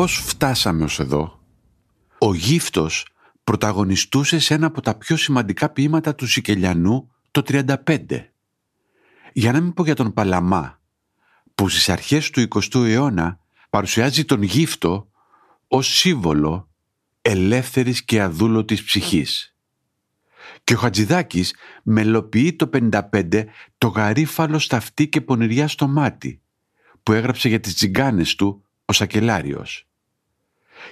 Πώς φτάσαμε ως εδώ; Ο γύφτος πρωταγωνιστούσε σε ένα από τα πιο σημαντικά ποίηματα του Σικελιανού το 35. Για να μην πω για τον Παλαμά, που στις αρχές του 20ου αιώνα παρουσιάζει τον γύφτο ως σύμβολο ελεύθερης και αδούλωτης ψυχής. Και ο Χατζηδάκης μελοποιεί το 55 το γαρίφαλο στα αυτή και πονηριά στο μάτι, που έγραψε για τις τζιγκάνες του ο Σακελάριος.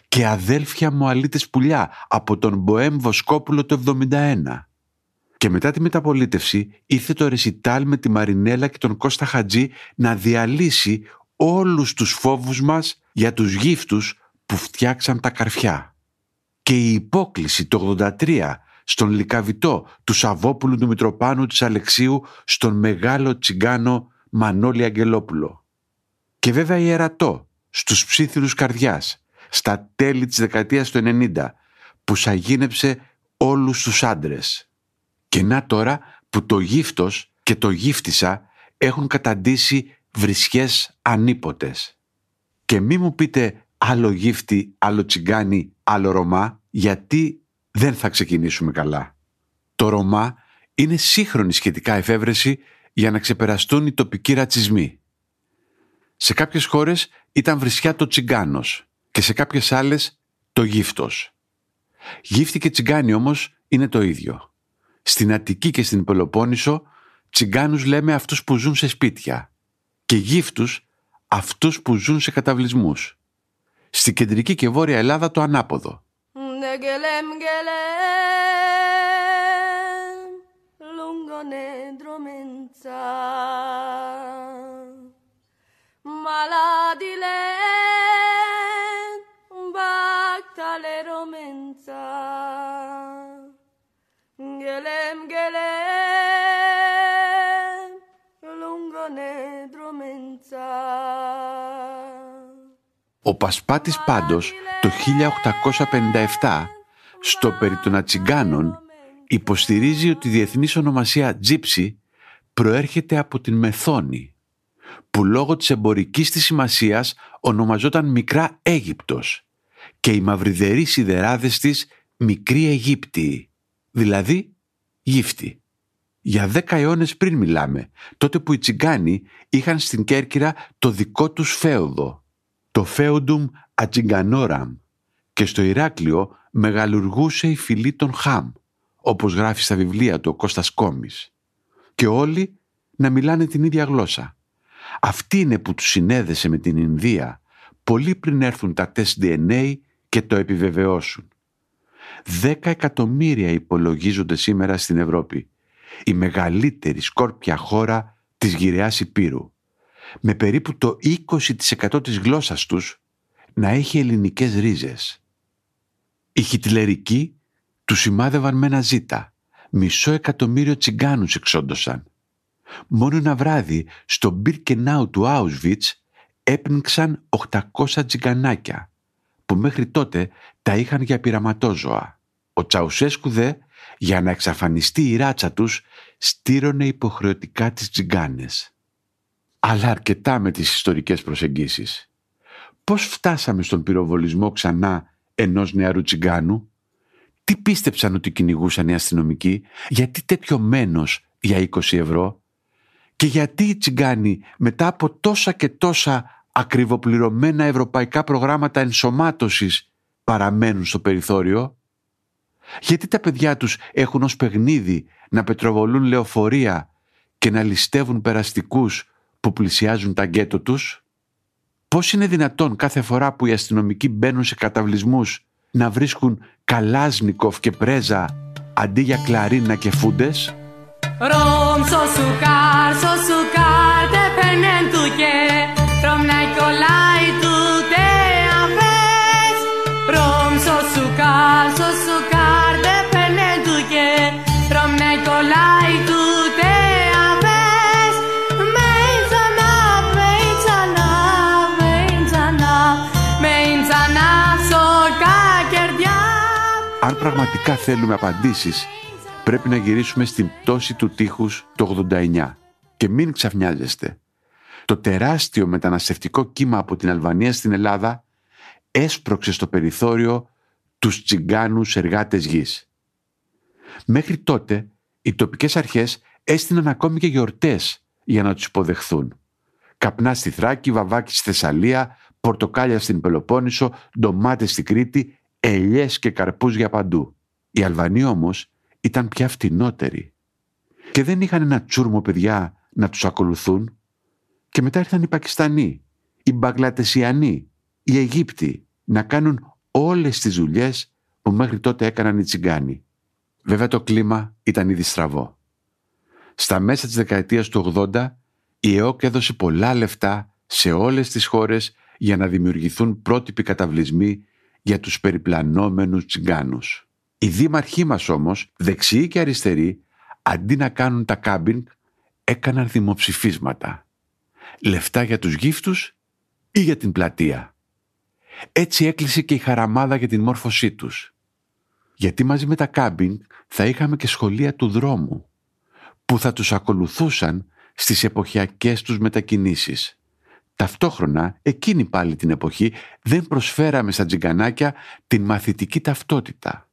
Και αδέλφια μου αλήτες πουλιά από τον Μποέμ Βοσκόπουλο το 71. Και μετά τη μεταπολίτευση ήρθε το ρεσιτάλ με τη Μαρινέλα και τον Κώστα Χατζή να διαλύσει όλους τους φόβους μας για τους γύφτους που φτιάξαν τα καρφιά. Και η υπόκληση το 83 στον Λικαβιτό του Σαββόπουλου του Μητροπάνου της Αλεξίου στον μεγάλο τσιγκάνο Μανώλη Αγγελόπουλο. Και βέβαια η Ερατό στους ψήθυρους καρδιάς, στα τέλη της δεκαετίας του 90, που σαγίνεψε όλους τους άντρες. Και να τώρα που το γύφτος και το γύφτισα έχουν καταντήσει βρισιές ανίποτες. Και μη μου πείτε άλλο γύφτη, άλλο τσιγκάνι, άλλο Ρωμά, γιατί δεν θα ξεκινήσουμε καλά. Το Ρωμά είναι σύγχρονη σχετικά εφεύρεση για να ξεπεραστούν οι τοπικοί ρατσισμοί. Σε κάποιες χώρες ήταν βρισιά το τσιγκάνος και σε κάποιες άλλες το γύφτος. Γύφτη και τσιγκάνι όμως είναι το ίδιο. Στην Αττική και στην Πελοπόννησο τσιγκάνους λέμε αυτούς που ζουν σε σπίτια και γύφτους αυτούς που ζουν σε καταβλισμούς. Στην κεντρική και βόρεια Ελλάδα το ανάποδο. Ο Πασπάτης πάντως το 1857 στο περί των Ατσιγκάνων υποστηρίζει ότι η διεθνής ονομασία τζίψι προέρχεται από την Μεθόνη που λόγω της εμπορικής της σημασίας ονομαζόταν Μικρά Αίγυπτος και οι μαυριδεροί σιδεράδες της Μικρή Αιγύπτιοι, δηλαδή γύφτη. Για δέκα αιώνες πριν μιλάμε, τότε που οι Τσιγκάνοι είχαν στην Κέρκυρα το δικό τους φέοδο, το Φέοντουμ Ατσιγκανόραμ και στο Ηράκλειο μεγαλουργούσε η φυλή των Χαμ, όπως γράφει στα βιβλία του ο Κώστας Κόμης. Και όλοι να μιλάνε την ίδια γλώσσα. Αυτή είναι που τους συνέδεσε με την Ινδία πολύ πριν έρθουν τα τεστ DNA και το επιβεβαιώσουν. Δέκα εκατομμύρια υπολογίζονται σήμερα στην Ευρώπη, η μεγαλύτερη σκόρπια χώρα της γυραιάς Υπήρου, με περίπου το 20% της γλώσσας τους να έχει ελληνικές ρίζες. Οι χιτλερικοί του σημάδευαν με ένα ζήτα, μισό εκατομμύριο τσιγκάνους εξόντωσαν. Μόνο ένα βράδυ στο Μπίρκενάου του Auschwitz έπνιξαν 800 τσιγκανάκια που μέχρι τότε τα είχαν για πειραματόζωα. Ο Τσαουσέσκου δε, για να εξαφανιστεί η ράτσα τους, στήρωνε υποχρεωτικά τις τζιγκάνες. Αλλά αρκετά με τις ιστορικές προσεγγίσεις. Πώς φτάσαμε στον πυροβολισμό ξανά ενός νεαρού τσιγκάνου; Τι πίστεψαν ότι κυνηγούσαν οι αστυνομικοί; Γιατί τέτοιο μένος για 20 ευρώ; Και γιατί οι τσιγκάνοι μετά από τόσα και τόσα ακριβοπληρωμένα ευρωπαϊκά προγράμματα ενσωμάτωσης παραμένουν στο περιθώριο; Γιατί τα παιδιά τους έχουν ως παιχνίδι να πετροβολούν λεωφορεία και να ληστεύουν περαστικούς που πλησιάζουν τα γκέτο τους. Πώς είναι δυνατόν κάθε φορά που οι αστυνομικοί μπαίνουν σε καταβλισμούς να βρίσκουν καλάσνικοφ και πρέζα αντί για κλαρίνα και φούντες; Rom so sucar, πραγματικά θέλουμε απαντήσεις πρέπει να γυρίσουμε στην πτώση του τείχους το 89 και μην ξαφνιάζεστε. Το τεράστιο μεταναστευτικό κύμα από την Αλβανία στην Ελλάδα έσπρωξε στο περιθώριο τους τσιγκάνους εργάτες γης. Μέχρι τότε οι τοπικές αρχές έστειναν ακόμη και γιορτές για να τους υποδεχθούν. Καπνά στη Θράκη, βαβάκι στη Θεσσαλία, πορτοκάλια στην Πελοπόννησο, ντομάτες στη Κρήτη, ελιές και καρπούς για παντού. Οι Αλβανοί όμως ήταν πια φτηνότεροι και δεν είχαν ένα τσούρμο παιδιά να τους ακολουθούν και μετά ήρθαν οι Πακιστανοί, οι Μπαγκλατεσιανοί, οι Αιγύπτιοι να κάνουν όλες τις δουλειές που μέχρι τότε έκαναν οι Τσιγκάνοι. Βέβαια το κλίμα ήταν ήδη στραβό. Στα μέσα της δεκαετίας του 80 η ΕΟΚ έδωσε πολλά λεφτά σε όλες τις χώρες για να δημιουργηθούν πρότυποι καταβλισμοί για τους περιπλανόμενους τσιγκάνους. Οι δήμαρχοί μας όμως, δεξιοί και αριστεροί, αντί να κάνουν τα κάμπινγκ, έκαναν δημοψηφίσματα. Λεφτά για τους γύφτους ή για την πλατεία. Έτσι έκλεισε και η χαραμάδα για την μόρφωσή τους. Γιατί μαζί με τα κάμπινγκ θα είχαμε και σχολεία του δρόμου, που θα τους ακολουθούσαν στις εποχιακές τους μετακινήσεις. Ταυτόχρονα, εκείνη πάλι την εποχή, δεν προσφέραμε στα τζιγκανάκια την μαθητική ταυτότητα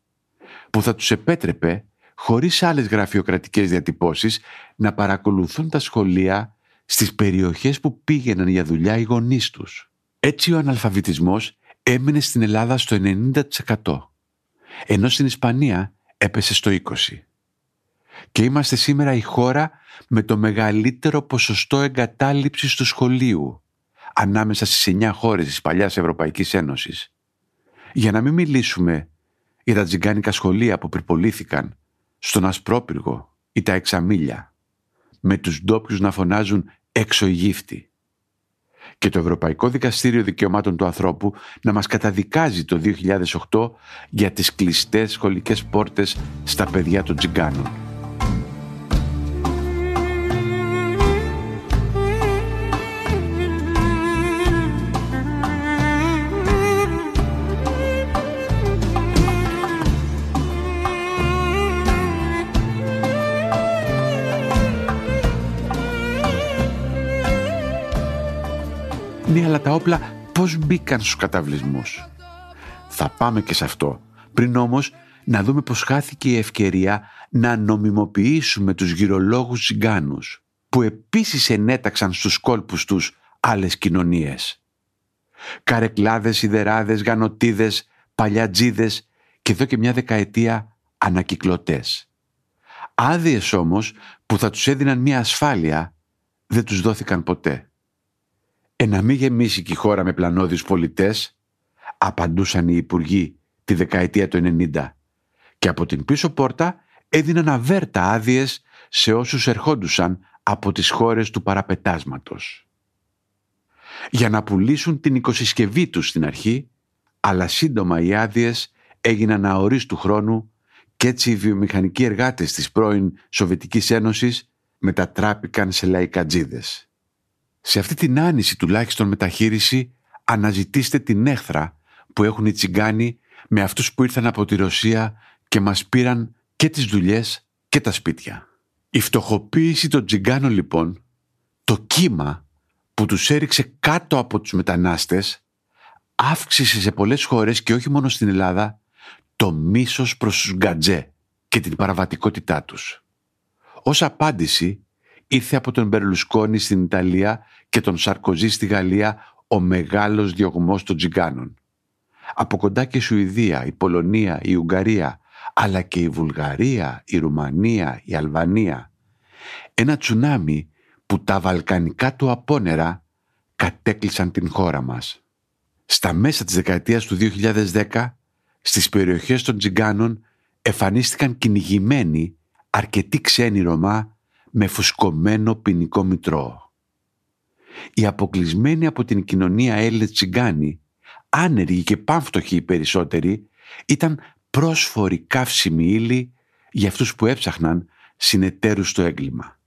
που θα τους επέτρεπε, χωρίς άλλες γραφειοκρατικές διατυπώσεις, να παρακολουθούν τα σχολεία στις περιοχές που πήγαιναν για δουλειά οι γονείς τους. Έτσι ο αναλφαβητισμός έμεινε στην Ελλάδα στο 90%, ενώ στην Ισπανία έπεσε στο 20%. Και είμαστε σήμερα η χώρα με το μεγαλύτερο ποσοστό εγκατάλειψης του σχολείου ανάμεσα στις 9 χώρες της παλιάς Ευρωπαϊκής Ένωσης. Για να μην μιλήσουμε για τα τζιγκάνικα σχολεία που πυρπολήθηκαν στον Ασπρόπυργο ή τα Εξαμίλια, με τους ντόπιους να φωνάζουν έξω η γύφτη. Και το Ευρωπαϊκό Δικαστήριο Δικαιωμάτων του Ανθρώπου να μας καταδικάζει το 2008 για τις κλειστές σχολικές πόρτες στα παιδιά των τζιγκάνων. Ναι, αλλά τα όπλα πώς μπήκαν στους καταβλισμούς; Θα πάμε και σε αυτό. Πριν όμως να δούμε πως χάθηκε η ευκαιρία να νομιμοποιήσουμε τους γυρολόγους τσιγκάνους που επίσης ενέταξαν στους κόλπους τους άλλες κοινωνίες. Καρεκλάδες, ιδεράδες, γανοτίδες, παλιατζίδες και εδώ και μια δεκαετία ανακυκλωτές. Άδειες όμως που θα τους έδιναν μια ασφάλεια δεν τους δόθηκαν ποτέ. «Ε, να μην γεμίσει και η χώρα με πλανόδιους πολιτές», απαντούσαν οι υπουργοί τη δεκαετία του 90 και από την πίσω πόρτα έδιναν αβέρτα άδειες σε όσους ερχόντουσαν από τις χώρες του παραπετάσματος. Για να πουλήσουν την οικοσυσκευή τους στην αρχή, αλλά σύντομα οι άδειες έγιναν αορίστου χρόνου και έτσι οι βιομηχανικοί εργάτες της πρώην Σοβιετικής Ένωσης μετατράπηκαν σε λαϊκατζίδες. Σε αυτή την άνηση τουλάχιστον μεταχείριση αναζητήστε την έχθρα που έχουν οι τσιγκάνοι με αυτούς που ήρθαν από τη Ρωσία και μας πήραν και τις δουλειές και τα σπίτια. Η φτωχοποίηση των τσιγκάνων λοιπόν, το κύμα που τους έριξε κάτω από τους μετανάστες, αύξησε σε πολλές χώρες και όχι μόνο στην Ελλάδα το μίσος προς τους γκατζέ και την παραβατικότητά τους. Ως απάντηση ήρθε από τον Μπερλουσκόνη στην Ιταλία και τον Σαρκοζή στη Γαλλία ο μεγάλος διωγμός των τζιγκάνων. Από κοντά και η Σουηδία, η Πολωνία, η Ουγγαρία, αλλά και η Βουλγαρία, η Ρουμανία, η Αλβανία. Ένα τσουνάμι που τα βαλκανικά του απόνερα κατέκλυσαν την χώρα μας. Στα μέσα της δεκαετίας του 2010, στις περιοχές των Τζιγκάνων εμφανίστηκαν κυνηγημένοι αρκετοί ξένοι Ρωμά με φουσκωμένο ποινικό μητρό. Οι αποκλεισμένοι από την κοινωνία Έλληνες Τσιγκάνοι, άνεργοι και πάμφτωχοι οι περισσότεροι, ήταν πρόσφορη καύσιμη ύλη για αυτούς που έψαχναν συνεταίρους στο έγκλημα.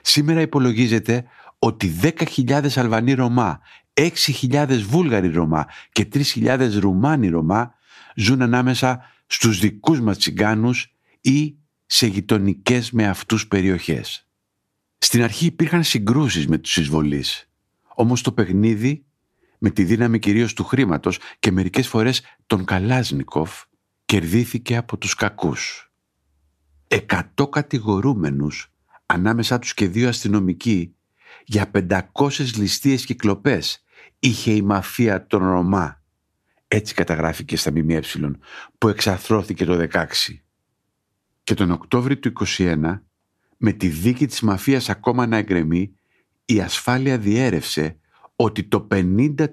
Σήμερα υπολογίζεται ότι 10.000 Αλβανοί Ρωμά, 6.000 Βούλγαροι Ρωμά και 3.000 Ρουμάνοι Ρωμά ζουν ανάμεσα στους δικούς μας τσιγκάνους ή σε γειτονικές με αυτούς περιοχές. Στην αρχή υπήρχαν συγκρούσεις με τους εισβολείς, όμως το παιχνίδι με τη δύναμη κυρίως του χρήματος και μερικές φορές τον Καλάζνικοφ κερδίθηκε από τους κακούς. Εκατό κατηγορούμενους, ανάμεσά τους και δύο αστυνομικοί, για 500 ληστείες και κλοπές είχε η μαφία των Ρωμά. Έτσι καταγράφηκε στα ΜΜΕ που εξαθρώθηκε το 16. Και τον Οκτώβριο του 21, με τη δίκη της μαφίας ακόμα να εγκρεμεί, η ασφάλεια διέρευσε ότι το 50%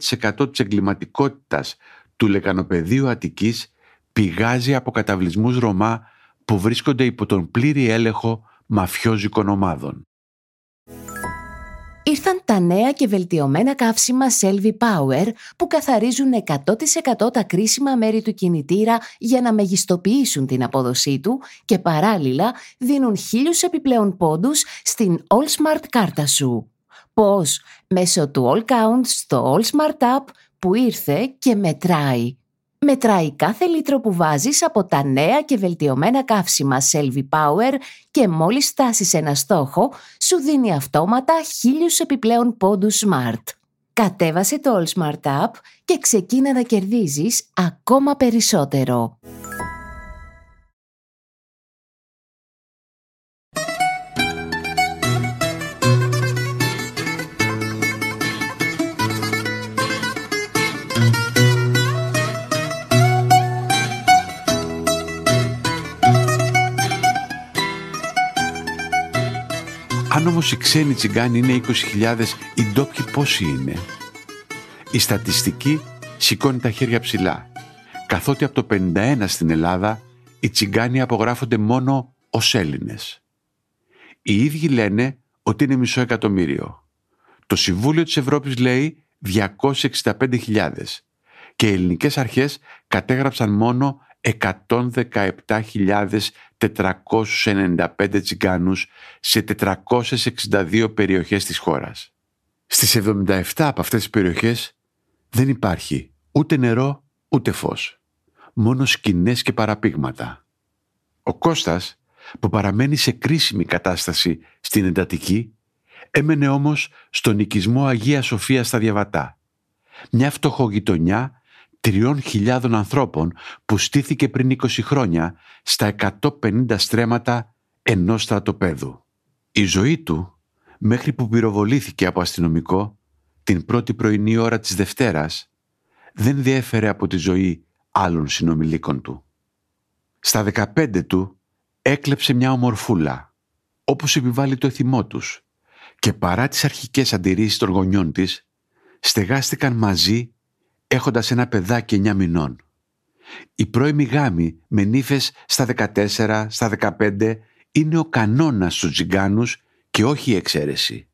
της εγκληματικότητας του λεκανοπεδίου Αττικής πηγάζει από καταβλισμούς Ρωμά που βρίσκονται υπό τον πλήρη έλεγχο μαφιόζικων ομάδων. Ήρθαν τα νέα και βελτιωμένα καύσιμα Selvi Power που καθαρίζουν 100% τα κρίσιμα μέρη του κινητήρα για να μεγιστοποιήσουν την απόδοσή του και παράλληλα δίνουν χίλιους επιπλέον πόντους στην All Smart κάρτα σου. Πώς; Μέσω του All Count στο All Smart App που ήρθε και μετράει μετράει κάθε λίτρο που βάζεις από τα νέα και βελτιωμένα καύσιμα Selvi Power και μόλις φτάσεις ένα στόχο, σου δίνει αυτόματα χίλιους επιπλέον πόντους Smart. Κατέβασε το All Smart App και ξεκίνα να κερδίζεις ακόμα περισσότερο. Αν όμως οι ξένοι τσιγκάνοι είναι 20.000, οι ντόπιοι πόσοι είναι; Η στατιστική σηκώνει τα χέρια ψηλά, καθότι από το 51 στην Ελλάδα οι τσιγκάνοι απογράφονται μόνο ως Έλληνες. Οι ίδιοι λένε ότι είναι μισό εκατομμύριο. Το Συμβούλιο της Ευρώπης λέει 265.000 και οι ελληνικές αρχές κατέγραψαν μόνο 117.495 τσιγκάνους σε 462 περιοχές της χώρας. Στις 77 από αυτές τις περιοχές δεν υπάρχει ούτε νερό ούτε φως. Μόνο σκηνές και παραπήγματα. Ο Κώστας, που παραμένει σε κρίσιμη κατάσταση στην εντατική, έμενε όμως στον οικισμό Αγίας Σοφίας στα Διαβατά. Μια φτωχογειτονιά τριών χιλιάδων ανθρώπων που στήθηκε πριν 20 χρόνια στα 150 στρέμματα ενός στρατοπέδου. Η ζωή του, μέχρι που πυροβολήθηκε από αστυνομικό, την πρώτη πρωινή ώρα της Δευτέρας, δεν διέφερε από τη ζωή άλλων συνομιλίκων του. Στα 15 του έκλεψε μια ομορφούλα, όπως επιβάλλει το εθιμό τους, και παρά τις αρχικές αντιρρήσεις των γονιών της, στεγάστηκαν μαζί έχοντας ένα παιδάκι 9 μηνών. Η πρώιμη γάμη με νύφες στα 14, στα 15 είναι ο κανόνας στους τζιγκάνους και όχι η εξαίρεση.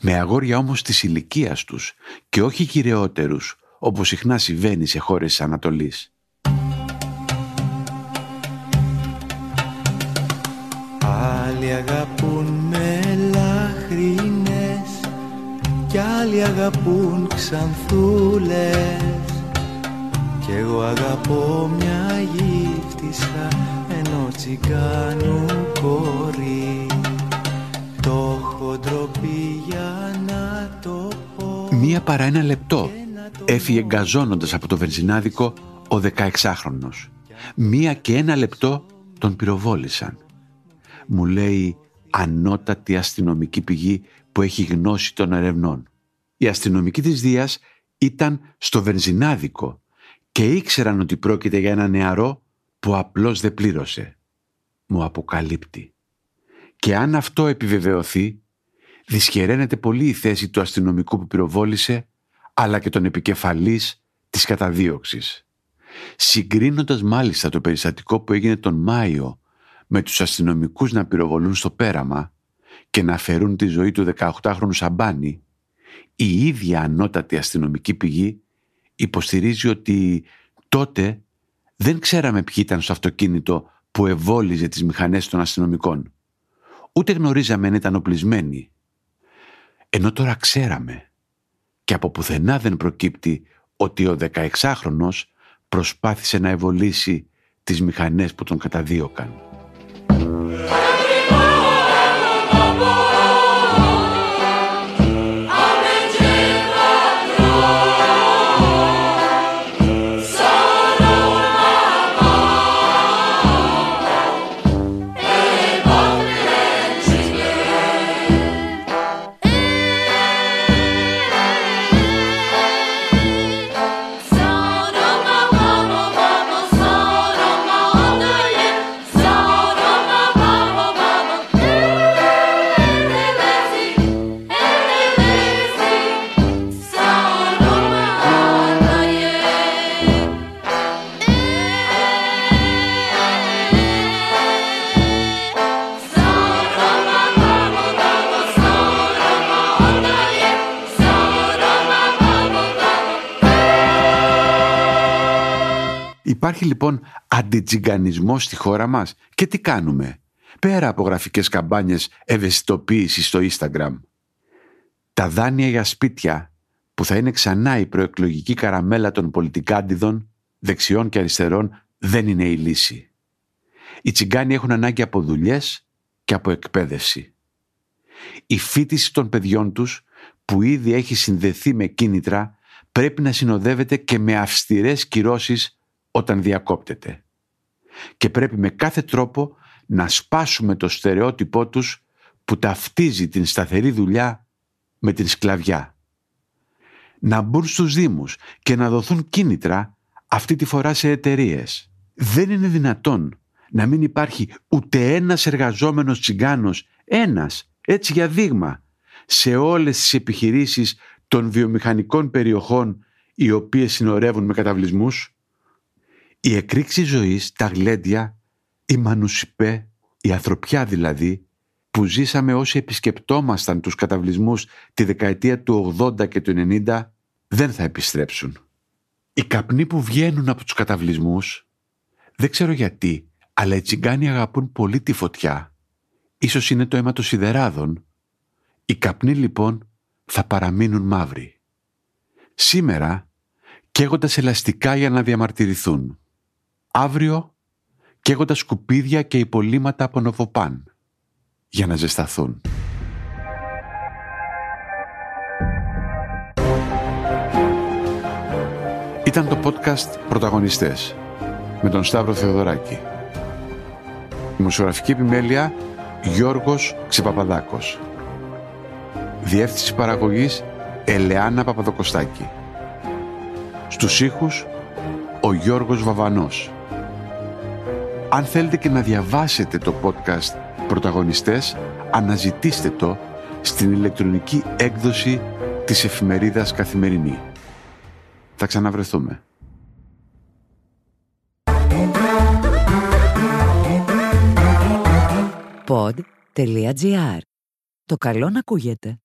Με αγόρια όμως της ηλικίας τους και όχι κυριότερους όπως συχνά συμβαίνει σε χώρες της Ανατολής. Άλλοι αγαπούν κι άλλοι αγαπούν ξανθούλες κι εγώ αγαπώ μια γύφτισσα ενώ τσιγκάνου κόρη το έχω ντροπή για να το πω Μία παρά ένα λεπτό έφυγε εγκαζώνοντας από το βενζινάδικο ο 16χρονος. Μία και ένα λεπτό τον πυροβόλησαν. Μου λέει ανώτατη αστυνομική πηγή που έχει γνώση των ερευνών. Η αστυνομική της Δίας ήταν στο βενζινάδικο και ήξεραν ότι πρόκειται για ένα νεαρό που απλώς δεν πλήρωσε. Μου αποκαλύπτει. Και αν αυτό επιβεβαιωθεί, δυσχεραίνεται πολύ η θέση του αστυνομικού που πυροβόλησε, αλλά και τον επικεφαλής της καταδίωξης. Συγκρίνοντας μάλιστα το περιστατικό που έγινε τον Μάιο με τους αστυνομικούς να πυροβολούν στο πέραμα και να φερούν τη ζωή του 18χρονου Σαμπάνη, η ίδια ανώτατη αστυνομική πηγή υποστηρίζει ότι τότε δεν ξέραμε ποιοι ήταν στο αυτοκίνητο που ευόλυζε τις μηχανές των αστυνομικών. Ούτε γνωρίζαμε αν ήταν οπλισμένοι. Ενώ τώρα ξέραμε και από πουθενά δεν προκύπτει ότι ο 16χρονος προσπάθησε να ευολύσει τις μηχανές που τον καταδίωκαν. Υπάρχει λοιπόν αντιτζιγκανισμός στη χώρα μας; Και τι κάνουμε; Πέρα από γραφικές καμπάνιες ευαισθητοποίησης στο Instagram. Τα δάνεια για σπίτια που θα είναι ξανά η προεκλογική καραμέλα των πολιτικάντιδων, δεξιών και αριστερών, δεν είναι η λύση. Οι τσιγκάνοι έχουν ανάγκη από δουλειές και από εκπαίδευση. Η φίτηση των παιδιών τους, που ήδη έχει συνδεθεί με κίνητρα, πρέπει να συνοδεύεται και με αυστηρές κυρώσεις όταν διακόπτεται. Και πρέπει με κάθε τρόπο να σπάσουμε το στερεότυπό τους που ταυτίζει την σταθερή δουλειά με την σκλαβιά. Να μπουν στους δήμους και να δοθούν κίνητρα αυτή τη φορά σε εταιρείες. Δεν είναι δυνατόν να μην υπάρχει ούτε ένας εργαζόμενος τσιγκάνος, ένας, έτσι για δείγμα, σε όλες τις επιχειρήσεις των βιομηχανικών περιοχών οι οποίες συνορεύουν με καταβλισμούς. Η εκρήξη ζωής, τα γλέντια, η μανουσιπέ, η ανθρωπιά δηλαδή, που ζήσαμε όσοι επισκεπτόμασταν τους καταβλισμούς τη δεκαετία του 80 και του 90, δεν θα επιστρέψουν. Οι καπνοί που βγαίνουν από τους καταβλισμούς, δεν ξέρω γιατί, αλλά οι τσιγκάνοι αγαπούν πολύ τη φωτιά. Ίσως είναι το αίμα των σιδεράδων. Οι καπνοί λοιπόν θα παραμείνουν μαύροι. Σήμερα καίγοντας ελαστικά για να διαμαρτυρηθούν. Αύριο καίγοντας σκουπίδια και υπολείμματα από νοβοπάν για να ζεσταθούν. Ήταν το podcast «Πρωταγωνιστές» με τον Σταύρο Θεοδωράκη. Η μουσιογραφική επιμέλεια Γιώργος Ξεπαπαδάκος. Διεύθυνση παραγωγής Ελεάνα Παπαδοκοστάκη. Στους ήχους ο Γιώργος Βαβανός. Αν θέλετε και να διαβάσετε το podcast «Πρωταγωνιστές», αναζητήστε το στην ηλεκτρονική έκδοση της εφημερίδας Καθημερινή. Θα ξαναβρεθούμε. Pod.gr. Το καλό να ακούγεται.